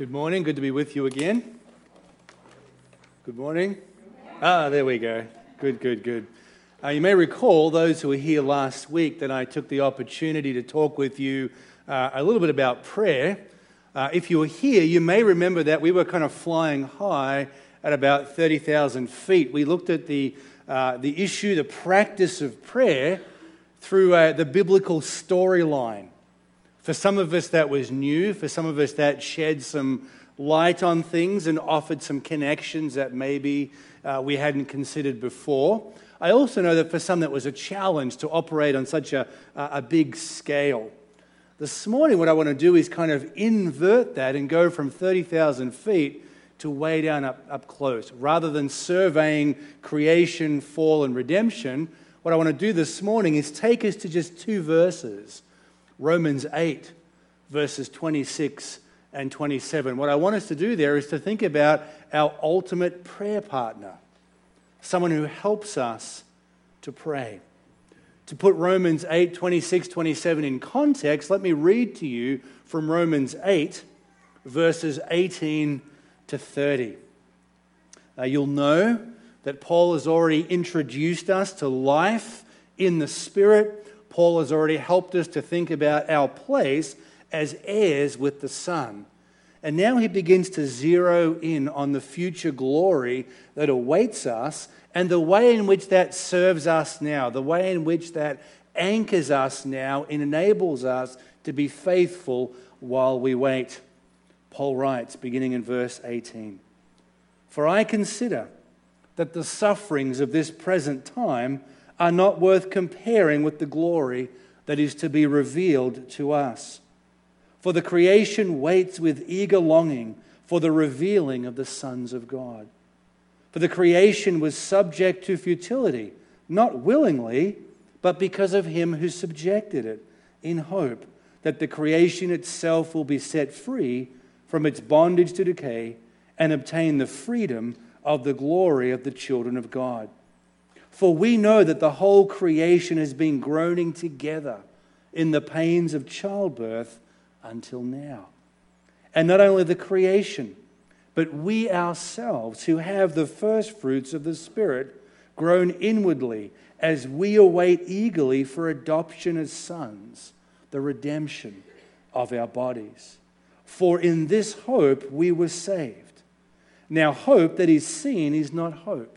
Good morning. Good to be with you again. Good morning. Ah, there we go. Good, good, good. Uh, you may recall, those who were here last week, that I took the opportunity to talk with you uh, a little bit about prayer. Uh, if you were here, you may remember that we were kind of flying high at about 30,000 feet. We looked at the, uh, the issue, the practice of prayer through uh, the biblical storyline. For some of us, that was new. For some of us, that shed some light on things and offered some connections that maybe uh, we hadn't considered before. I also know that for some, that was a challenge to operate on such a, a big scale. This morning, what I want to do is kind of invert that and go from 30,000 feet to way down up, up close. Rather than surveying creation, fall, and redemption, what I want to do this morning is take us to just two verses Romans 8, verses 26 and 27. What I want us to do there is to think about our ultimate prayer partner, someone who helps us to pray. To put Romans 8, 26, 27 in context, let me read to you from Romans 8, verses 18 to 30. Uh, you'll know that Paul has already introduced us to life in the Spirit Paul has already helped us to think about our place as heirs with the Son. And now he begins to zero in on the future glory that awaits us and the way in which that serves us now, the way in which that anchors us now and enables us to be faithful while we wait. Paul writes, beginning in verse 18 For I consider that the sufferings of this present time are not worth comparing with the glory that is to be revealed to us. For the creation waits with eager longing for the revealing of the sons of God. For the creation was subject to futility, not willingly, but because of him who subjected it, in hope that the creation itself will be set free from its bondage to decay and obtain the freedom of the glory of the children of God. For we know that the whole creation has been groaning together in the pains of childbirth until now. And not only the creation, but we ourselves who have the first fruits of the Spirit groan inwardly as we await eagerly for adoption as sons, the redemption of our bodies. For in this hope we were saved. Now, hope that is seen is not hope.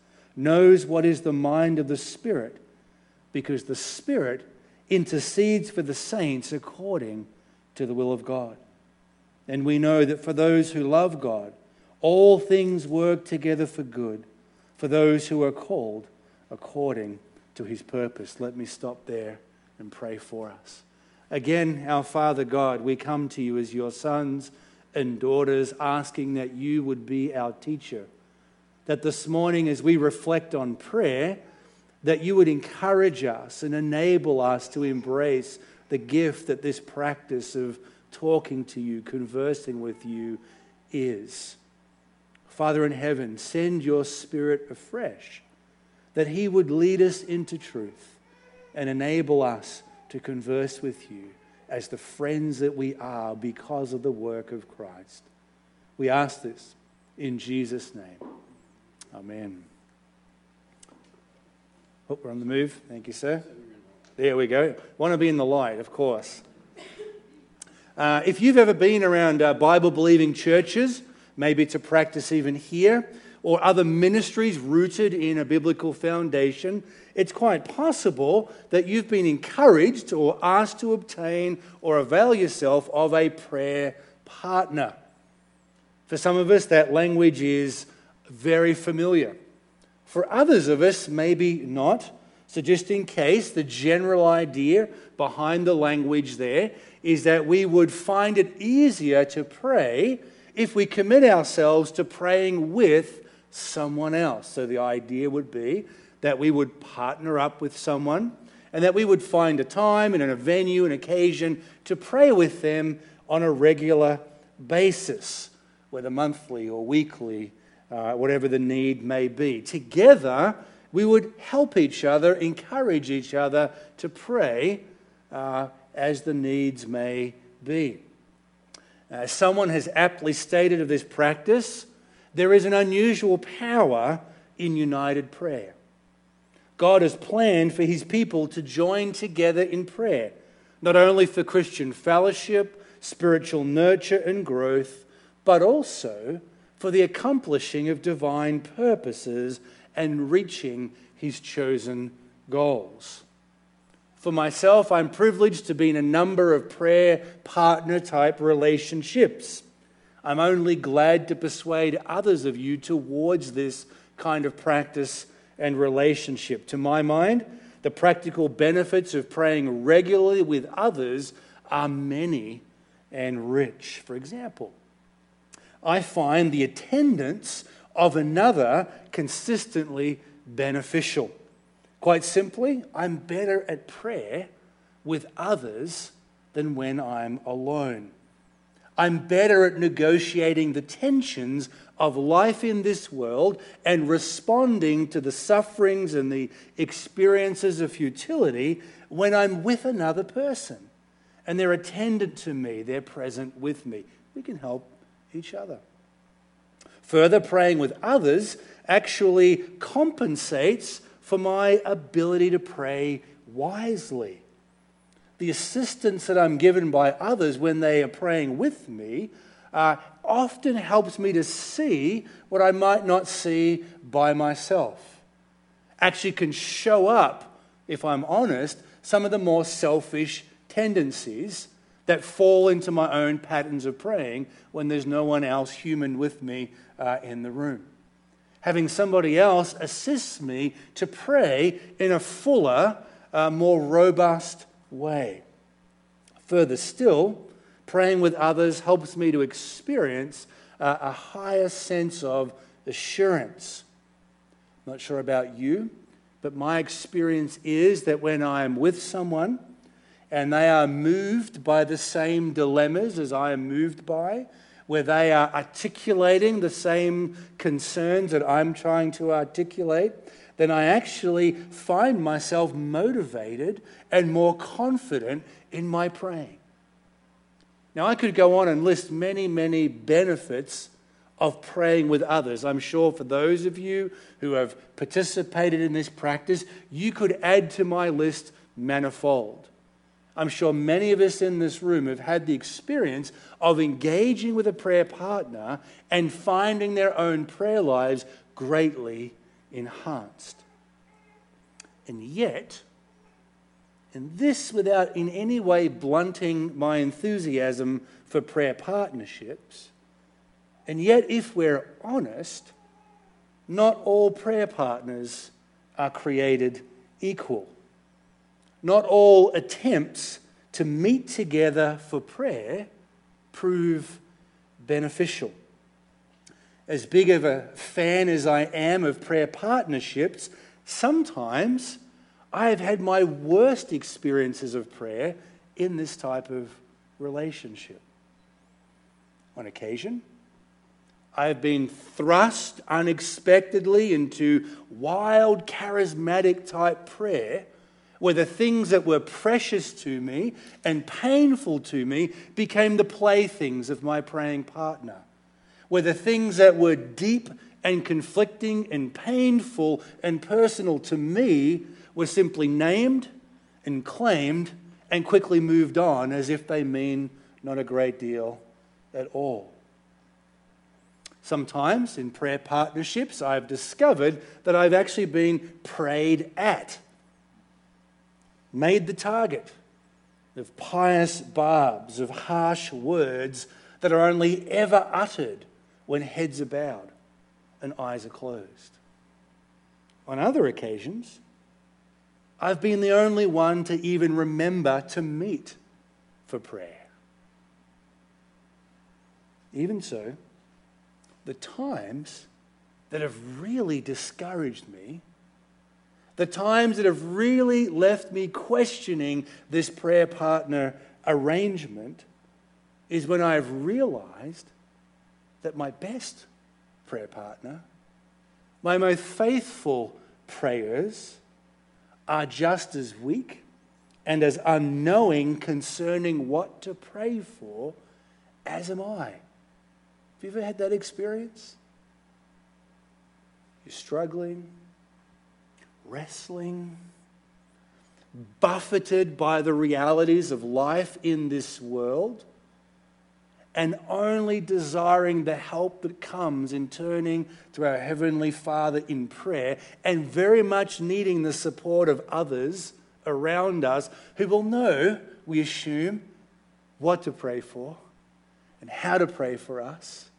knows what is the mind of the Spirit, because the Spirit intercedes for the saints according to the will of God. And we know that for those who love God, all things work together for good, for those who are called according to his purpose. Let me stop there and pray for us. Again, our Father God, we come to you as your sons and daughters, asking that you would be our teacher that this morning, as we reflect on prayer, that you would encourage us and enable us to embrace the gift that this practice of talking to you, conversing with you is. Father in heaven, send your Spirit afresh, that He would lead us into truth and enable us to converse with you as the friends that we are because of the work of Christ. We ask this in Jesus' name. Amen. Hope oh, we're on the move. Thank you, sir. There we go. Want to be in the light, of course. Uh, if you've ever been around uh, Bible believing churches, maybe to practice even here, or other ministries rooted in a biblical foundation, it's quite possible that you've been encouraged or asked to obtain or avail yourself of a prayer partner. For some of us, that language is very familiar. For others of us, maybe not. So, just in case, the general idea behind the language there is that we would find it easier to pray if we commit ourselves to praying with someone else. So the idea would be that we would partner up with someone and that we would find a time and a venue, an occasion to pray with them on a regular basis, whether monthly or weekly, uh, whatever the need may be. Together, we would help each other, encourage each other to pray uh, as the needs may be. As someone has aptly stated of this practice, there is an unusual power in united prayer. God has planned for his people to join together in prayer, not only for Christian fellowship, spiritual nurture and growth, but also for the accomplishing of divine purposes and reaching his chosen goals. For myself, I'm privileged to be in a number of prayer partner type relationships. I'm only glad to persuade others of you towards this kind of practice and relationship. To my mind, the practical benefits of praying regularly with others are many and rich. For example, I find the attendance of another consistently beneficial. Quite simply, I'm better at prayer with others than when I'm alone. I'm better at negotiating the tensions of life in this world and responding to the sufferings and the experiences of futility when I'm with another person and they're attendant to me, they're present with me. We can help each other. Further, praying with others actually compensates for my ability to pray wisely. The assistance that I'm given by others when they are praying with me uh, often helps me to see what I might not see by myself. Actually, can show up, if I'm honest, some of the more selfish tendencies that fall into my own patterns of praying when there's no one else human with me uh, in the room having somebody else assist me to pray in a fuller, uh, more robust way. Further still, praying with others helps me to experience uh, a higher sense of assurance. I'm not sure about you, but my experience is that when I am with someone and they are moved by the same dilemmas as I am moved by, where they are articulating the same concerns that I'm trying to articulate, then I actually find myself motivated and more confident in my praying. Now, I could go on and list many, many benefits of praying with others. I'm sure for those of you who have participated in this practice, you could add to my list manifold. I'm sure many of us in this room have had the experience of engaging with a prayer partner and finding their own prayer lives greatly enhanced. And yet, and this without in any way blunting my enthusiasm for prayer partnerships, and yet, if we're honest, not all prayer partners are created equal. Not all attempts to meet together for prayer prove beneficial. As big of a fan as I am of prayer partnerships, sometimes I have had my worst experiences of prayer in this type of relationship. On occasion, I have been thrust unexpectedly into wild, charismatic type prayer where the things that were precious to me and painful to me became the playthings of my praying partner. Where the things that were deep and conflicting and painful and personal to me were simply named and claimed and quickly moved on as if they mean not a great deal at all. Sometimes in prayer partnerships, I've discovered that I've actually been prayed at made the target of pious barbs, of harsh words that are only ever uttered when heads are bowed and eyes are closed. On other occasions, I've been the only one to even remember to meet for prayer. even so, the times that have really discouraged me, the times that have really left me questioning this prayer partner arrangement, is when I've realized that my best prayer partner, my most faithful prayers, are just as weak and as unknowing concerning what to pray for as am I. Have you ever had that experience? You're struggling, wrestling, buffeted by the realities of life in this world, and only desiring the help that comes in turning to our Heavenly Father in prayer, and very much needing the support of others around us who will know, we assume, what to pray for and how to pray for us,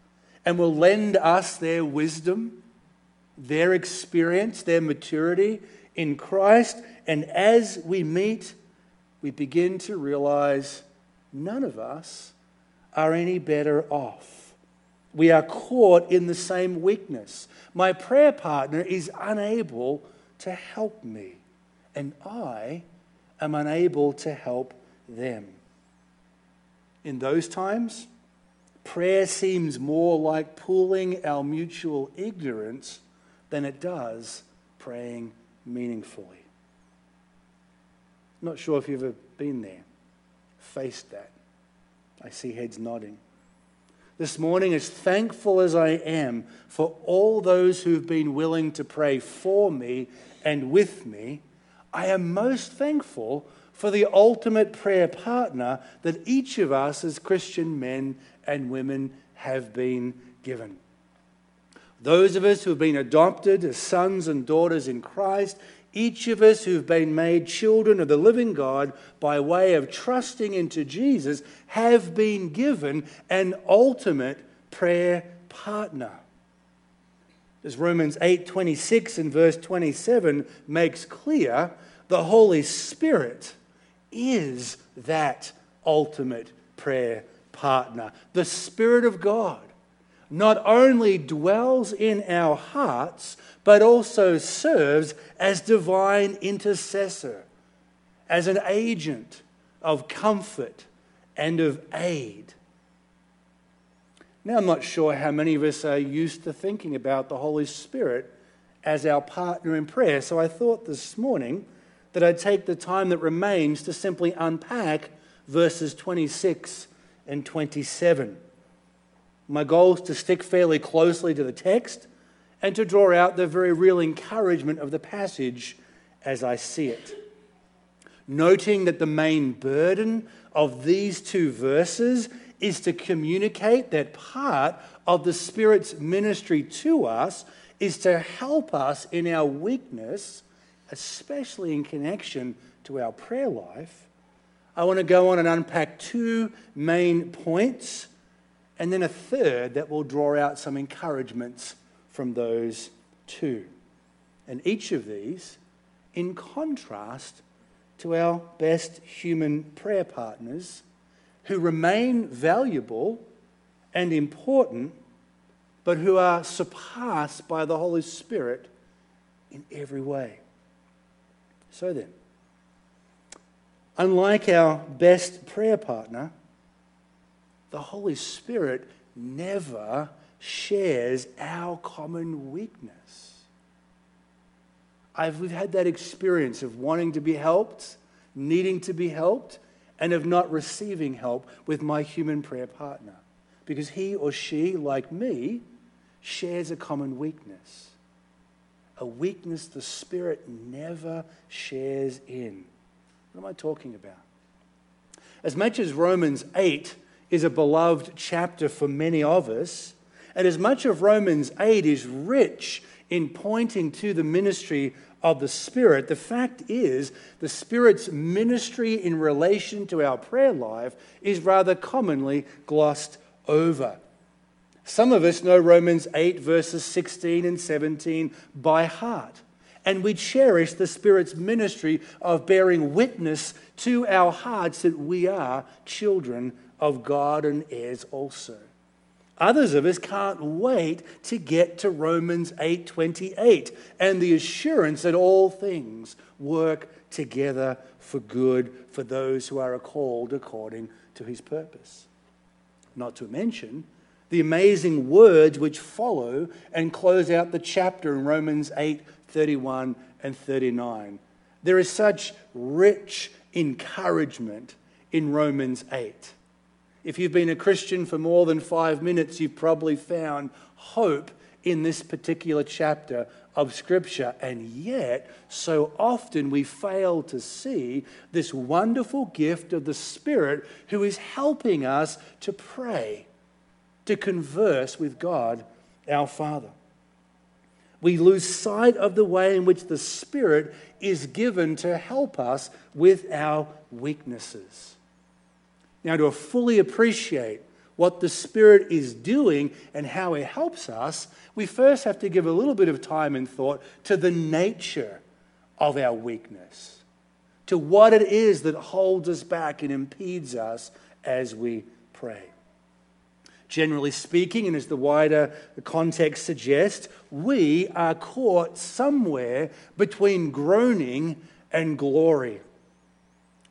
and will lend us their wisdom, their experience, their maturity in Christ. And as we meet, we begin to realize none of us are any better off. We are caught in the same weakness. My prayer partner is unable to help me, and I am unable to help them. In those times, prayer seems more like pooling our mutual ignorance than it does praying meaningfully. Not sure if you've ever been there, faced that. I see heads nodding. This morning, as thankful as I am for all those who've been willing to pray for me and with me, I am most thankful for the ultimate prayer partner that each of us as Christian men and women have been given. Those of us who have been adopted as sons and daughters in Christ, each of us who've been made children of the living God by way of trusting into Jesus, have been given an ultimate prayer partner. As Romans 8:26 and verse 27 makes clear, the Holy Spirit is that ultimate prayer partner. The Spirit of God not only dwells in our hearts, but also serves as divine intercessor, as an agent of comfort and of aid. Now, I'm not sure how many of us are used to thinking about the Holy Spirit as our partner in prayer, so I thought this morning that I'd take the time that remains to simply unpack verses 26 and 27. My goal is to stick fairly closely to the text and to draw out the very real encouragement of the passage as I see it. Noting that the main burden of these two verses is to communicate that part of the Spirit's ministry to us is to help us in our weakness, especially in connection to our prayer life I want to go on and unpack two main points and then a third that will draw out some encouragements from those two. And each of these in contrast to our best human prayer partners who remain valuable and important, but who are surpassed by the Holy Spirit in every way. So then, Unlike our best prayer partner, the Holy Spirit never shares our common weakness. I've, we've had that experience of wanting to be helped, needing to be helped, and of not receiving help with my human prayer partner because he or she, like me, shares a common weakness. A weakness the Spirit never shares in. What am I talking about? As much as Romans 8 is a beloved chapter for many of us, and as much of Romans 8 is rich in pointing to the ministry of the Spirit, the fact is the Spirit's ministry in relation to our prayer life is rather commonly glossed over. Some of us know Romans 8, verses 16 and 17 by heart and we cherish the Spirit's ministry of bearing witness to our hearts that we are children of God and heirs also. Others of us can't wait to get to Romans 8:28 and the assurance that all things work together for good for those who are called according to his purpose. Not to mention the amazing words which follow and close out the chapter in Romans 8:31 and 39. There is such rich encouragement in Romans 8. If you've been a Christian for more than five minutes, you've probably found hope in this particular chapter of Scripture. And yet, so often we fail to see this wonderful gift of the Spirit who is helping us to pray, to converse with God our Father. We lose sight of the way in which the Spirit is given to help us with our weaknesses. Now, to fully appreciate what the Spirit is doing and how it helps us, we first have to give a little bit of time and thought to the nature of our weakness, to what it is that holds us back and impedes us as we pray. Generally speaking, and as the wider context suggests, we are caught somewhere between groaning and glory.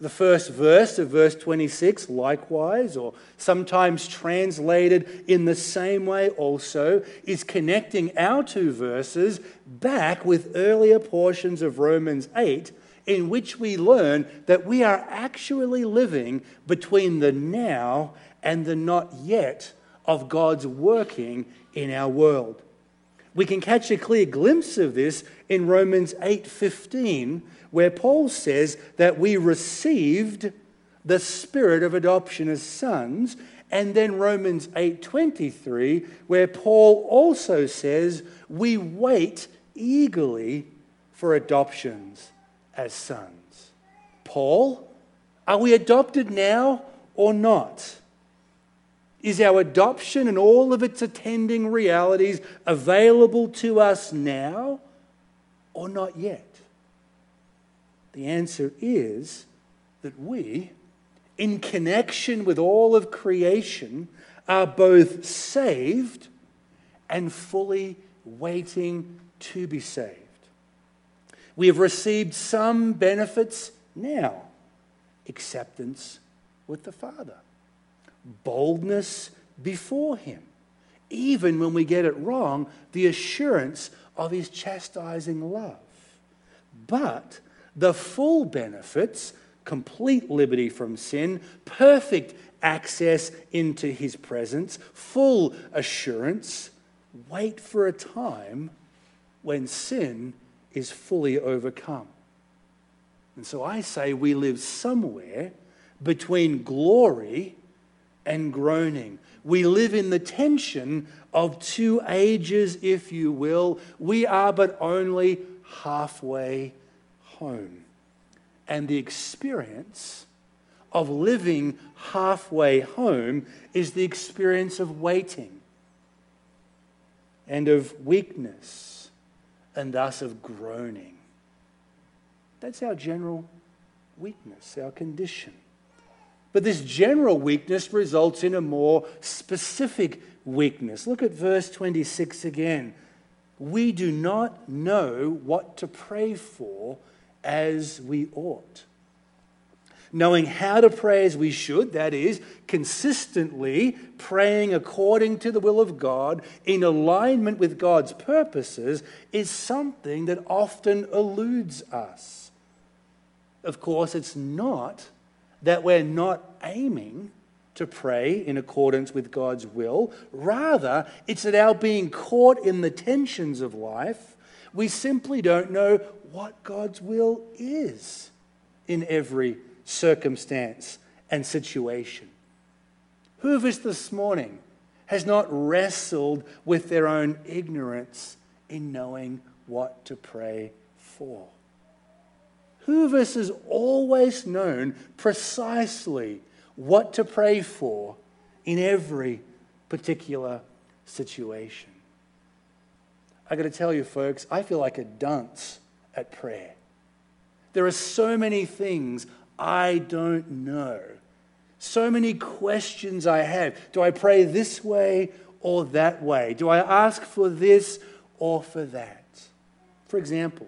The first verse of verse 26, likewise, or sometimes translated in the same way also, is connecting our two verses back with earlier portions of Romans 8, in which we learn that we are actually living between the now and the not yet of God's working in our world. We can catch a clear glimpse of this in Romans 8:15 where Paul says that we received the spirit of adoption as sons and then Romans 8:23 where Paul also says we wait eagerly for adoptions as sons. Paul, are we adopted now or not? Is our adoption and all of its attending realities available to us now or not yet? The answer is that we, in connection with all of creation, are both saved and fully waiting to be saved. We have received some benefits now acceptance with the Father, boldness before Him, even when we get it wrong, the assurance of His chastising love. But the full benefits complete liberty from sin, perfect access into his presence, full assurance. Wait for a time when sin is fully overcome. And so I say we live somewhere between glory and groaning. We live in the tension of two ages, if you will. We are but only halfway home. And the experience of living halfway home is the experience of waiting and of weakness and thus of groaning. That's our general weakness, our condition. But this general weakness results in a more specific weakness. Look at verse 26 again. We do not know what to pray for as we ought. Knowing how to pray as we should, that is, consistently praying according to the will of God in alignment with God's purposes, is something that often eludes us. Of course, it's not that we're not aiming to pray in accordance with God's will. Rather, it's that our being caught in the tensions of life, we simply don't know what God's will is in every circumstance and situation. Who of us this morning has not wrestled with their own ignorance in knowing what to pray for? Who of us has always known precisely what to pray for in every particular situation? I got to tell you, folks, I feel like a dunce at prayer. There are so many things I don't know, so many questions I have. Do I pray this way or that way? Do I ask for this or for that? For example,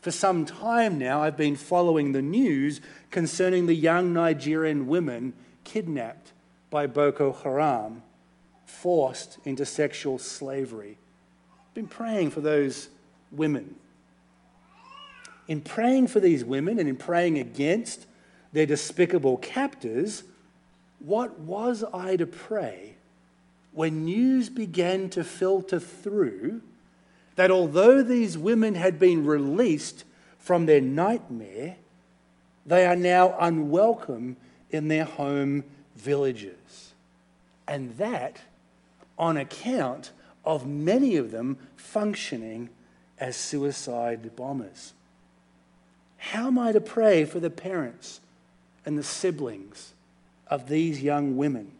for some time now, I've been following the news concerning the young Nigerian women kidnapped by Boko Haram, forced into sexual slavery. I've been praying for those women. In praying for these women and in praying against their despicable captors, what was I to pray when news began to filter through that although these women had been released from their nightmare, they are now unwelcome in their home villages. And that on account of many of them functioning as suicide bombers. How am I to pray for the parents and the siblings of these young women?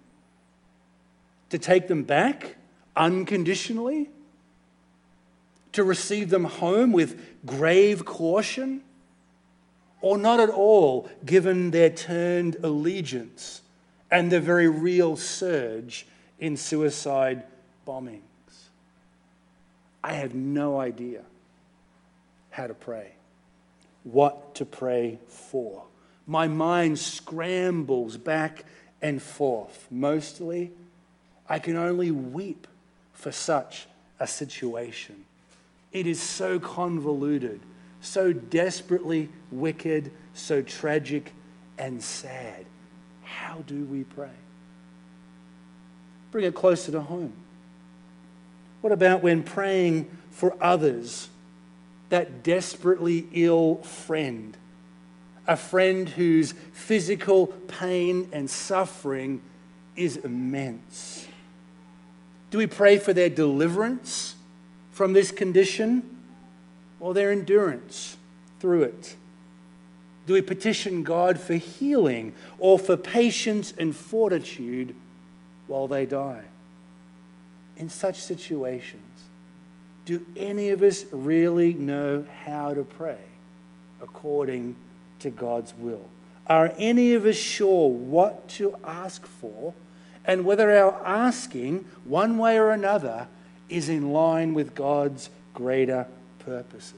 To take them back unconditionally? to receive them home with grave caution, or not at all, given their turned allegiance and the very real surge in suicide bombings. I have no idea how to pray, what to pray for. My mind scrambles back and forth. Mostly, I can only weep for such a situation. It is so convoluted, so desperately wicked, so tragic and sad. How do we pray? Bring it closer to home. What about when praying for others, that desperately ill friend, a friend whose physical pain and suffering is immense? Do we pray for their deliverance? from this condition or their endurance through it? Do we petition God for healing or for patience and fortitude while they die? In such situations, do any of us really know how to pray according to God's will? Are any of us sure what to ask for and whether our asking, one way or another, is in line with God's greater purposes.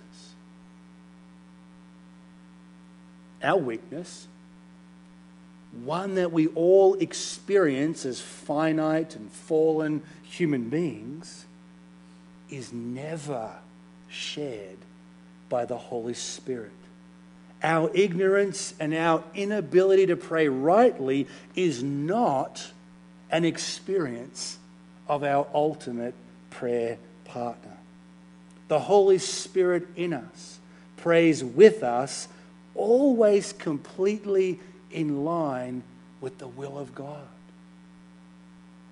Our weakness, one that we all experience as finite and fallen human beings, is never shared by the Holy Spirit. Our ignorance and our inability to pray rightly is not an experience of our ultimate prayer partner. The Holy Spirit in us prays with us, always completely in line with the will of God.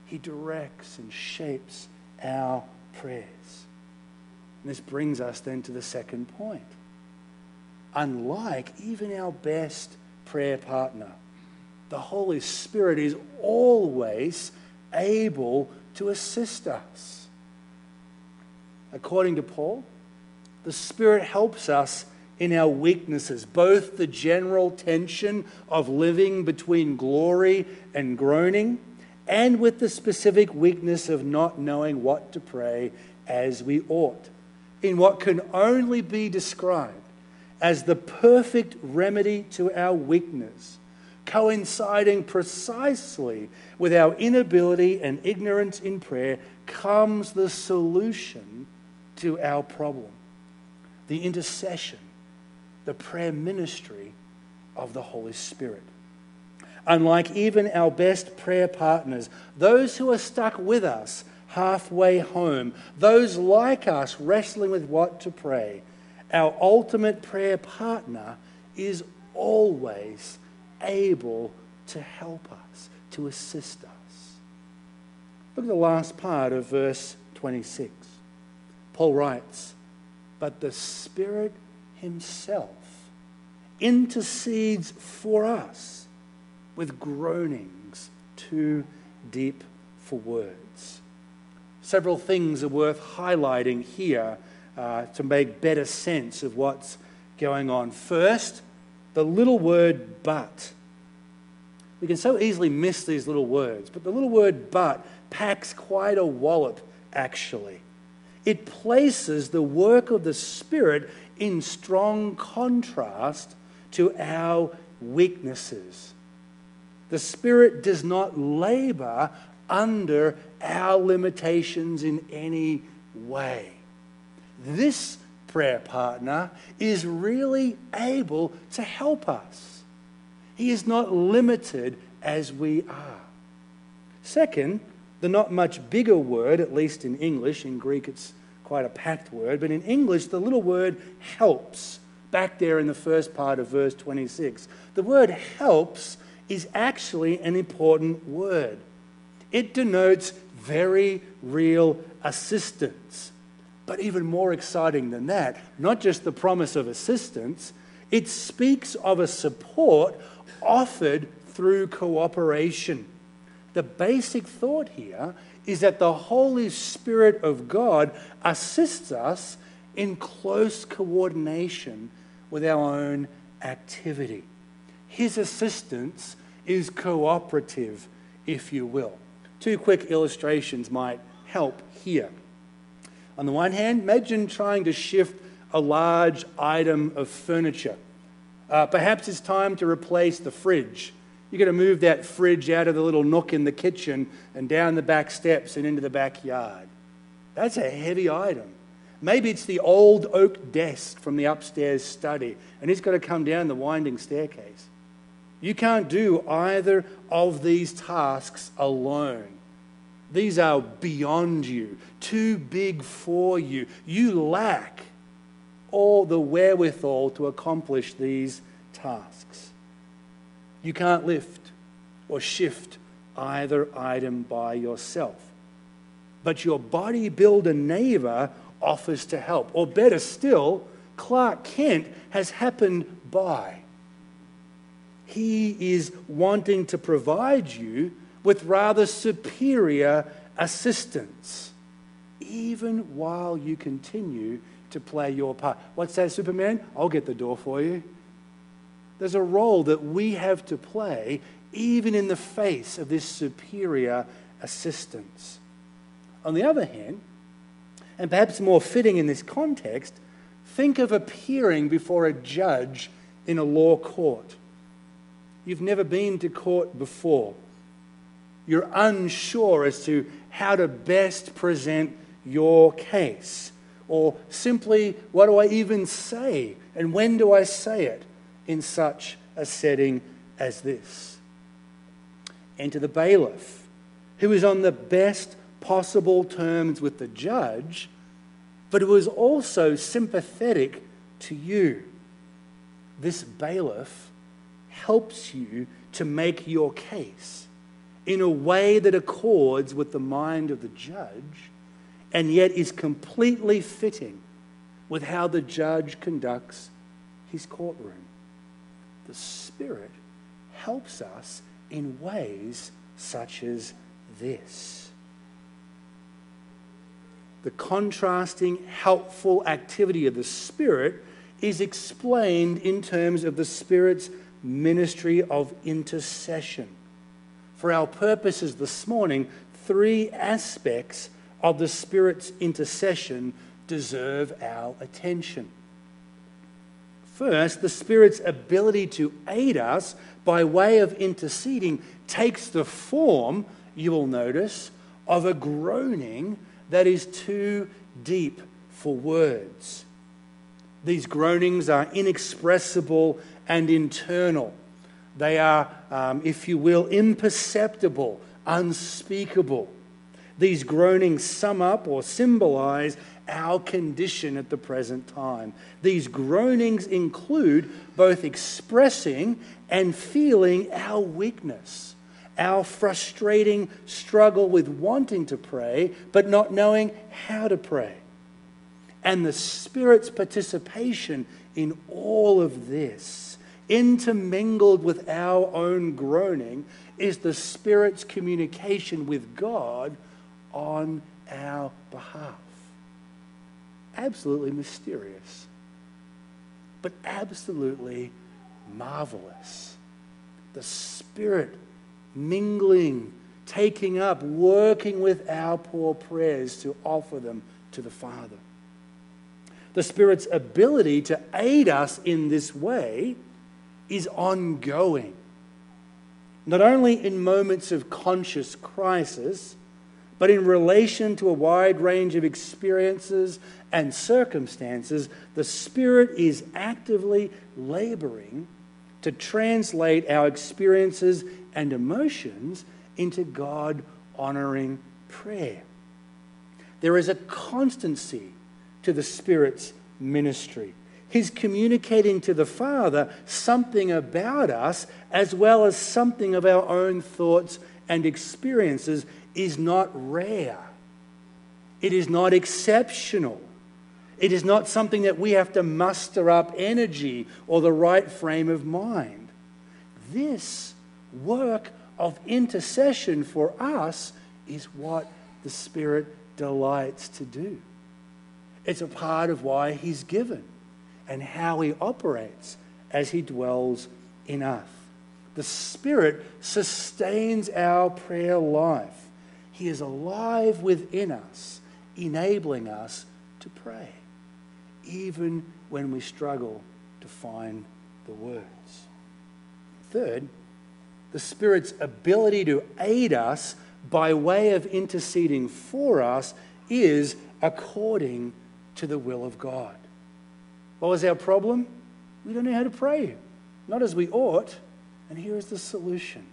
He directs and shapes our prayers. And this brings us then to the second point. Unlike even our best prayer partner, the Holy Spirit is always able to assist us. According to Paul, the Spirit helps us in our weaknesses, both the general tension of living between glory and groaning, and with the specific weakness of not knowing what to pray as we ought, in what can only be described as the perfect remedy to our weakness, coinciding precisely with our inability and ignorance in prayer, comes the solution to our problem the intercession, the prayer ministry of the Holy Spirit. Unlike even our best prayer partners, those who are stuck with us halfway home, those like us wrestling with what to pray, our ultimate prayer partner is always able to help us, to assist us. Look at the last part of verse 26. Paul writes, But the Spirit Himself intercedes for us with groanings too deep for words. Several things are worth highlighting here uh, to make better sense of what's going on. First, the little word but. We can so easily miss these little words, but the little word but packs quite a wallop, actually. It places the work of the Spirit in strong contrast to our weaknesses. The Spirit does not labor under our limitations in any way. This prayer partner is really able to help us. He is not limited as we are. Second, the not much bigger word, at least in English, in Greek it's quite a packed word, but in English the little word helps, back there in the first part of verse 26. The word helps is actually an important word. It denotes very real assistance. But even more exciting than that, not just the promise of assistance, it speaks of a support offered through cooperation. The basic thought here is that the Holy Spirit of God assists us in close coordination with our own activity. His assistance is cooperative, if you will. Two quick illustrations might help here. On the one hand, imagine trying to shift a large item of furniture. Uh, perhaps it's time to replace the fridge. You've got to move that fridge out of the little nook in the kitchen and down the back steps and into the backyard. That's a heavy item. Maybe it's the old oak desk from the upstairs study, and it's got to come down the winding staircase. You can't do either of these tasks alone. These are beyond you, too big for you. You lack all the wherewithal to accomplish these tasks. You can't lift or shift either item by yourself. But your bodybuilder neighbor offers to help. Or better still, Clark Kent has happened by. He is wanting to provide you with rather superior assistance, even while you continue to play your part. What's that, Superman? I'll get the door for you. There's a role that we have to play, even in the face of this superior assistance. On the other hand, and perhaps more fitting in this context, think of appearing before a judge in a law court. You've never been to court before you're unsure as to how to best present your case. Or simply, what do I even say? And when do I say it in such a setting as this? Enter the bailiff, who is on the best possible terms with the judge, but who is also sympathetic to you. This bailiff helps you to make your case in a way that accords with the mind of the judge and yet is completely fitting with how the judge conducts his courtroom. The Spirit helps us in ways such as this. The contrasting, helpful activity of the Spirit is explained in terms of the Spirit's ministry of intercession for our purposes this morning, three aspects of the Spirit's intercession deserve our attention. First, the Spirit's ability to aid us by way of interceding takes the form, you will notice, of a groaning that is too deep for words. These groanings are inexpressible and internal. They are, um, if you will, imperceptible, unspeakable. These groanings sum up or symbolize our condition at the present time. These groanings include both expressing and feeling our weakness, our frustrating struggle with wanting to pray but not knowing how to pray. And the Spirit's participation in all of this intermingled with our own groaning is the Spirit's communication with God on our behalf. Absolutely mysterious, but absolutely marvelous. The Spirit mingling, taking up, working with our poor prayers to offer them to the Father. The Spirit's ability to aid us in this way is ongoing. Not only in moments of conscious crisis, but in relation to a wide range of experiences and circumstances, the Spirit is actively laboring to translate our experiences and emotions into God honoring prayer. There is a constancy to the Spirit's ministry. He's communicating to the Father something about us as well as something of our own thoughts and experiences is not rare. It is not exceptional. It is not something that we have to muster up energy or the right frame of mind. This work of intercession for us is what the Spirit delights to do. It's a part of why He's given and how He operates as He dwells in us. The Spirit sustains our prayer life. He is alive within us, enabling us to pray, even when we struggle to find the words. Third, the Spirit's ability to aid us by way of interceding for us is according to the will of God. What was our problem? We don't know how to pray, not as we ought. And here is the solution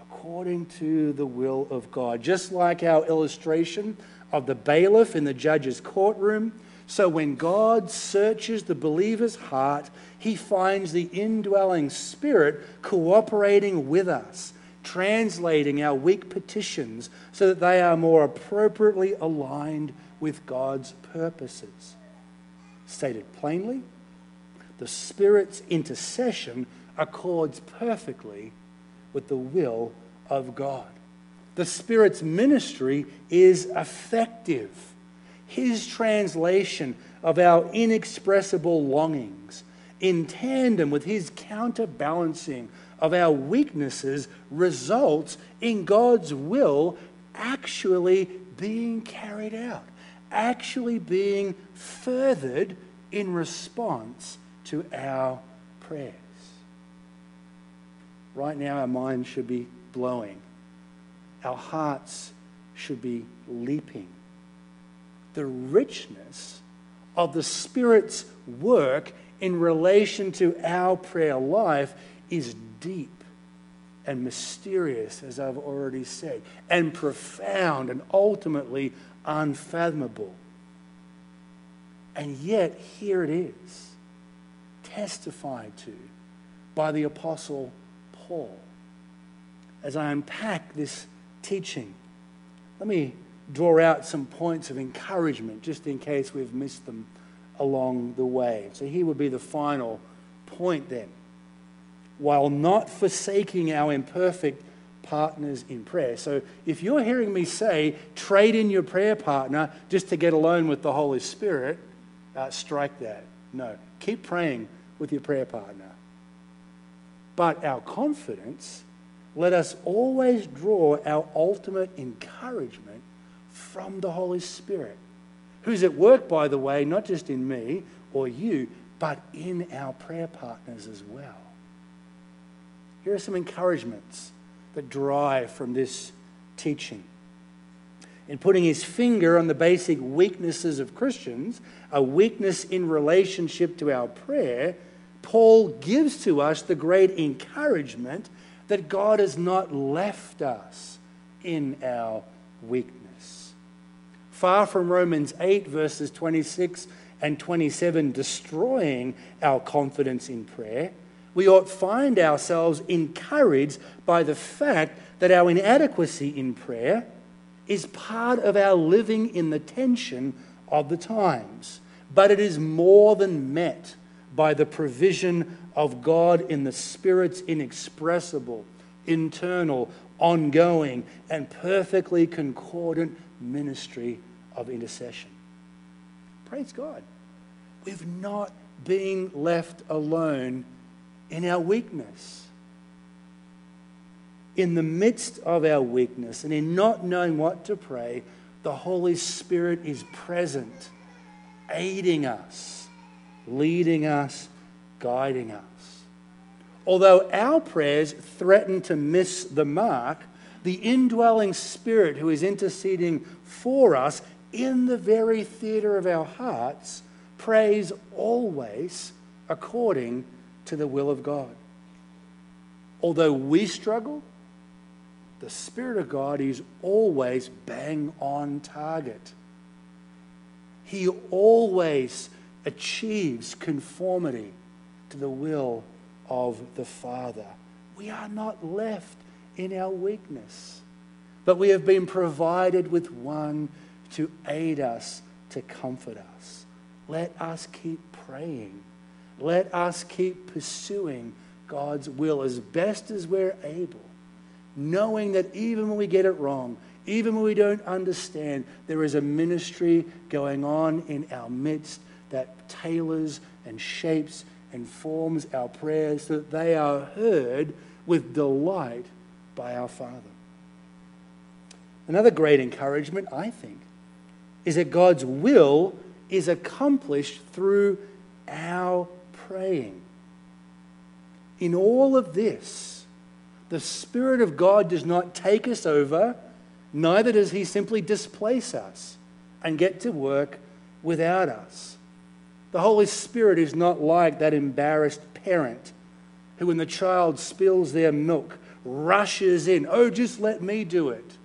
according to the will of God. Just like our illustration of the bailiff in the judge's courtroom. So when God searches the believer's heart, he finds the indwelling spirit cooperating with us, translating our weak petitions so that they are more appropriately aligned with God's purposes. Stated plainly, the Spirit's intercession accords perfectly with the will of God. The Spirit's ministry is effective. His translation of our inexpressible longings, in tandem with His counterbalancing of our weaknesses, results in God's will actually being carried out actually being furthered in response to our prayers. Right now, our minds should be blowing, our hearts should be leaping. The richness of the Spirit's work in relation to our prayer life is deep and mysterious, as I've already said, and profound and ultimately unfathomable. And yet, here it is, testified to by the Apostle Paul. As I unpack this teaching, let me draw out some points of encouragement just in case we've missed them along the way. So, here would be the final point then. While not forsaking our imperfect partners in prayer. So if you're hearing me say, trade in your prayer partner just to get alone with the Holy Spirit, uh, strike that. No. Keep praying with your prayer partner. But our confidence, let us always draw our ultimate encouragement from the Holy Spirit, who's at work, by the way, not just in me or you, but in our prayer partners as well. Here are some encouragements that drive from this teaching. In putting his finger on the basic weaknesses of Christians, a weakness in relationship to our prayer, Paul gives to us the great encouragement that God has not left us in our weakness. Far from Romans 8, verses 26 and 27, destroying our confidence in prayer we ought find ourselves encouraged by the fact that our inadequacy in prayer is part of our living in the tension of the times. But it is more than met by the provision of God in the Spirit's inexpressible, internal, ongoing, and perfectly concordant ministry of intercession. Praise God. We've not been left alone in our weakness. in the midst of our weakness and in not knowing what to pray, the Holy Spirit is present, aiding us, leading us, guiding us. Although our prayers threaten to miss the mark, the indwelling Spirit who is interceding for us in the very theatre of our hearts prays always according to the will of God. Although we struggle, the Spirit of God is always bang on target. He always achieves conformity to the will of the Father. We are not left in our weakness, but we have been provided with one to aid us, to comfort us. Let us keep praying. Let us keep pursuing God's will as best as we're able, knowing that even when we get it wrong, even when we don't understand, there is a ministry going on in our midst that tailors and shapes and forms our prayers so that they are heard with delight by our Father. Another great encouragement, I think, is that God's will is accomplished through our praying. In all of this, the Spirit of God does not take us over, neither does He simply displace us and get to work without us. The Holy Spirit is not like that embarrassed parent who, when the child spills their milk, rushes in, Oh, just let me do it.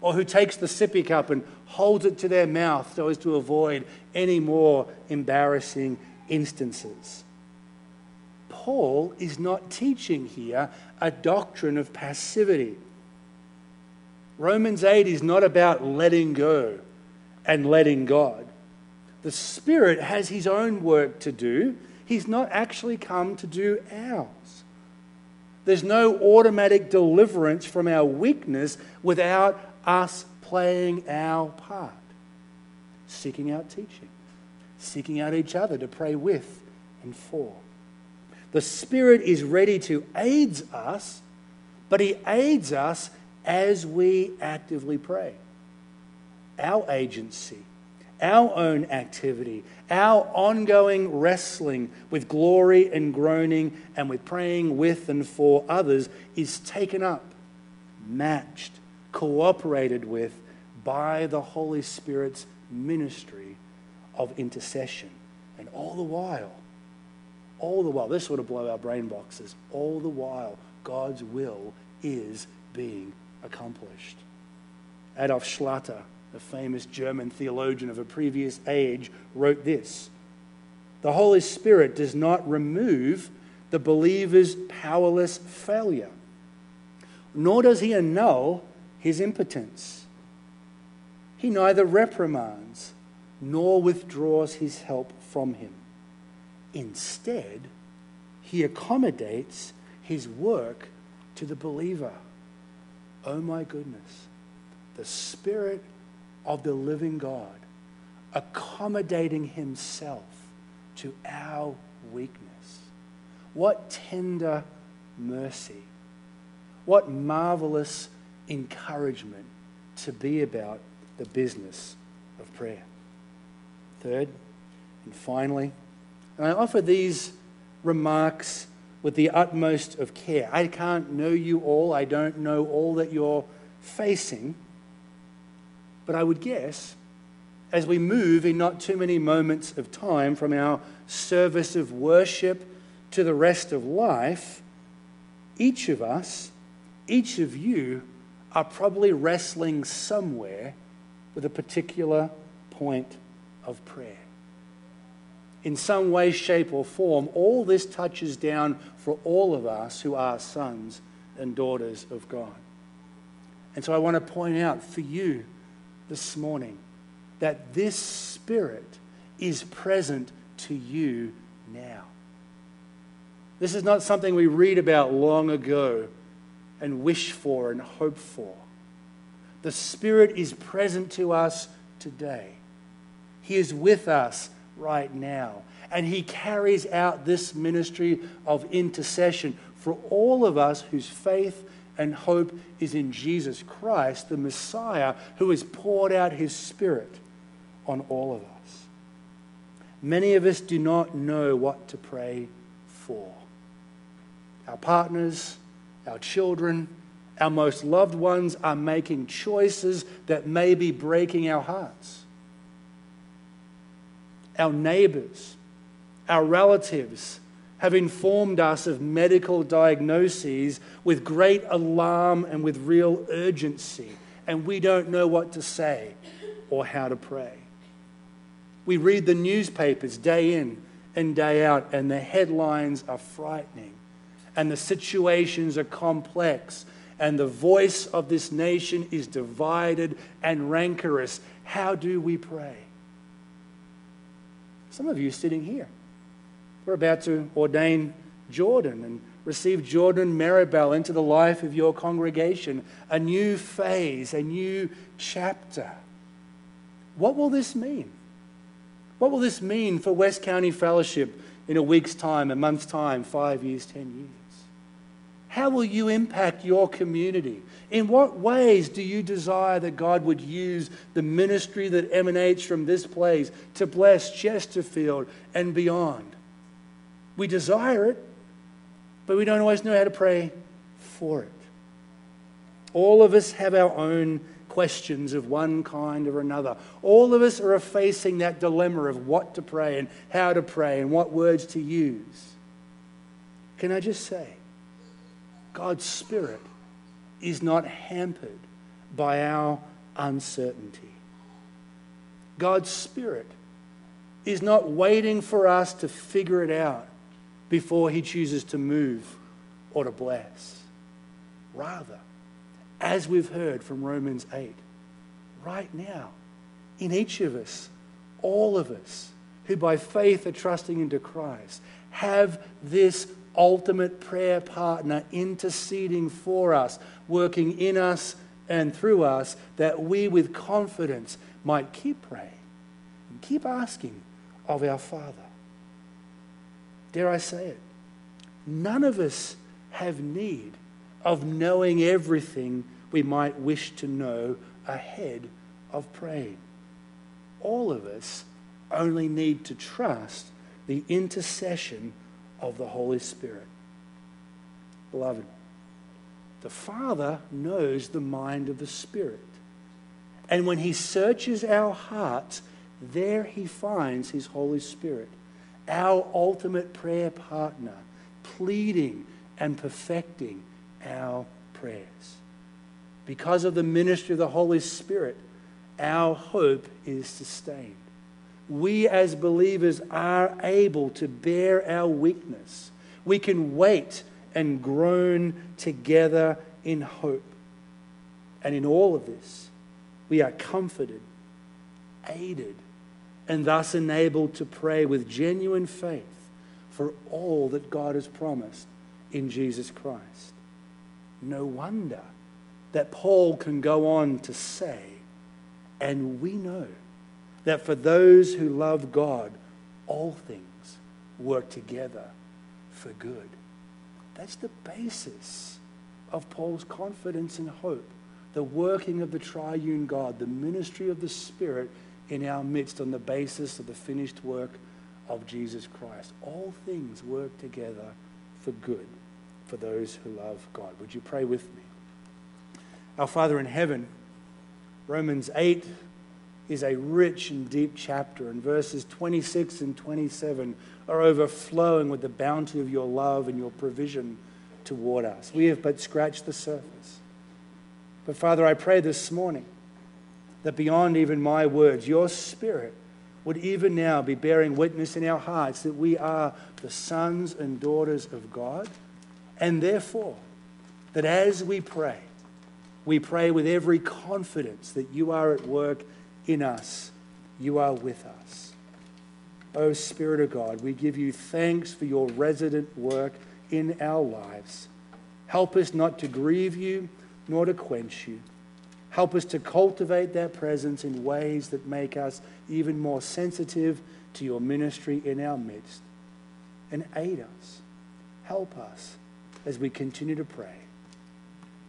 Or who takes the sippy cup and holds it to their mouth so as to avoid any more embarrassing instances. Paul is not teaching here a doctrine of passivity. Romans 8 is not about letting go and letting God. The Spirit has His own work to do. He's not actually come to do ours. There's no automatic deliverance from our weakness without us playing our part, seeking out teaching, seeking out each other to pray with and for. The Spirit is ready to aid us, but He aids us as we actively pray. Our agency, our own activity, our ongoing wrestling with glory and groaning and with praying with and for others is taken up, matched, cooperated with by the Holy Spirit's ministry of intercession. And all the while, all the while, this sort of blow our brain boxes, all the while, God's will is being accomplished. Adolf Schlatter, a famous German theologian of a previous age, wrote this The Holy Spirit does not remove the believer's powerless failure, nor does he annul his impotence. He neither reprimands nor withdraws his help from him. Instead, he accommodates his work to the believer. Oh my goodness. The Spirit of the living God accommodating himself to our weakness. What tender mercy. What marvelous encouragement to be about the business of prayer. Third, and finally, and I offer these remarks with the utmost of care. I can't know you all, I don't know all that you're facing, but I would guess as we move in not too many moments of time from our service of worship to the rest of life, each of us, each of you, are probably wrestling somewhere with a particular point of prayer. In some way, shape, or form, all this touches down for all of us who are sons and daughters of God. And so I want to point out for you this morning that this Spirit is present to you now. This is not something we read about long ago and wish for and hope for. The Spirit is present to us today. He is with us right now. And He carries out this ministry of intercession for all of us whose faith and hope is in Jesus Christ, the Messiah, who has poured out his Spirit on all of us. Many of us do not know what to pray for. Our partners, our children, our most loved ones are making choices that may be breaking our hearts. Our neighbors, our relatives have informed us of medical diagnoses with great alarm and with real urgency, and we don't know what to say or how to pray. We read the newspapers day in and day out, and the headlines are frightening, and the situations are complex, and the voice of this nation is divided and rancorous. How do we pray? Some of you sitting here. We're about to ordain Jordan and receive Jordan Maribel into the life of your congregation, a new phase, a new chapter. What will this mean? What will this mean for West County Fellowship in a week's time, a month's time, five years, ten years? How will you impact your community? In what ways do you desire that God would use the ministry that emanates from this place to bless Chesterfield and beyond? We desire it, but we don't always know how to pray for it. All of us have our own questions of one kind or another. All of us are facing that dilemma of what to pray and how to pray and what words to use. Can I just say, God's Spirit is not hampered by our uncertainty. God's Spirit is not waiting for us to figure it out before he chooses to move or to bless. Rather, as we've heard from Romans 8, right now, in each of us, all of us who by faith are trusting into Christ, have this ultimate prayer partner interceding for us, working in us and through us, that we with confidence might keep praying and keep asking of our Father. Dare I say it? None of us have need of knowing everything we might wish to know ahead of praying. All of us only need to trust the intercession of the Holy Spirit. Beloved, the Father knows the mind of the Spirit. And when He searches our hearts, there He finds His Holy Spirit our ultimate prayer partner, pleading and perfecting our prayers. Because of the ministry of the Holy Spirit, our hope is sustained. We as believers are able to bear our weakness. We can wait and groan together in hope. And in all of this, we are comforted, aided, and thus enabled to pray with genuine faith for all that God has promised in Jesus Christ. No wonder that Paul can go on to say, and we know that for those who love God, all things work together for good. That's the basis of Paul's confidence and hope. The working of the triune God, the ministry of the Spirit in our midst on the basis of the finished work of Jesus Christ. All things work together for good for those who love God. Would you pray with me? Our Father in heaven, Romans 8 is a rich and deep chapter, and verses 26 and 27 are overflowing with the bounty of your love and your provision toward us. We have but scratched the surface. But Father, I pray this morning that beyond even my words, your spirit would even now be bearing witness in our hearts that we are the sons and daughters of God. And therefore, that as we pray, we pray with every confidence that you are at work in us, you are with us. O Spirit of God, we give you thanks for your resident work in our lives. Help us not to grieve you nor to quench you. Help us to cultivate that presence in ways that make us even more sensitive to your ministry in our midst. And aid us, help us as we continue to pray.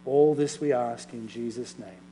All this we ask in Jesus' name.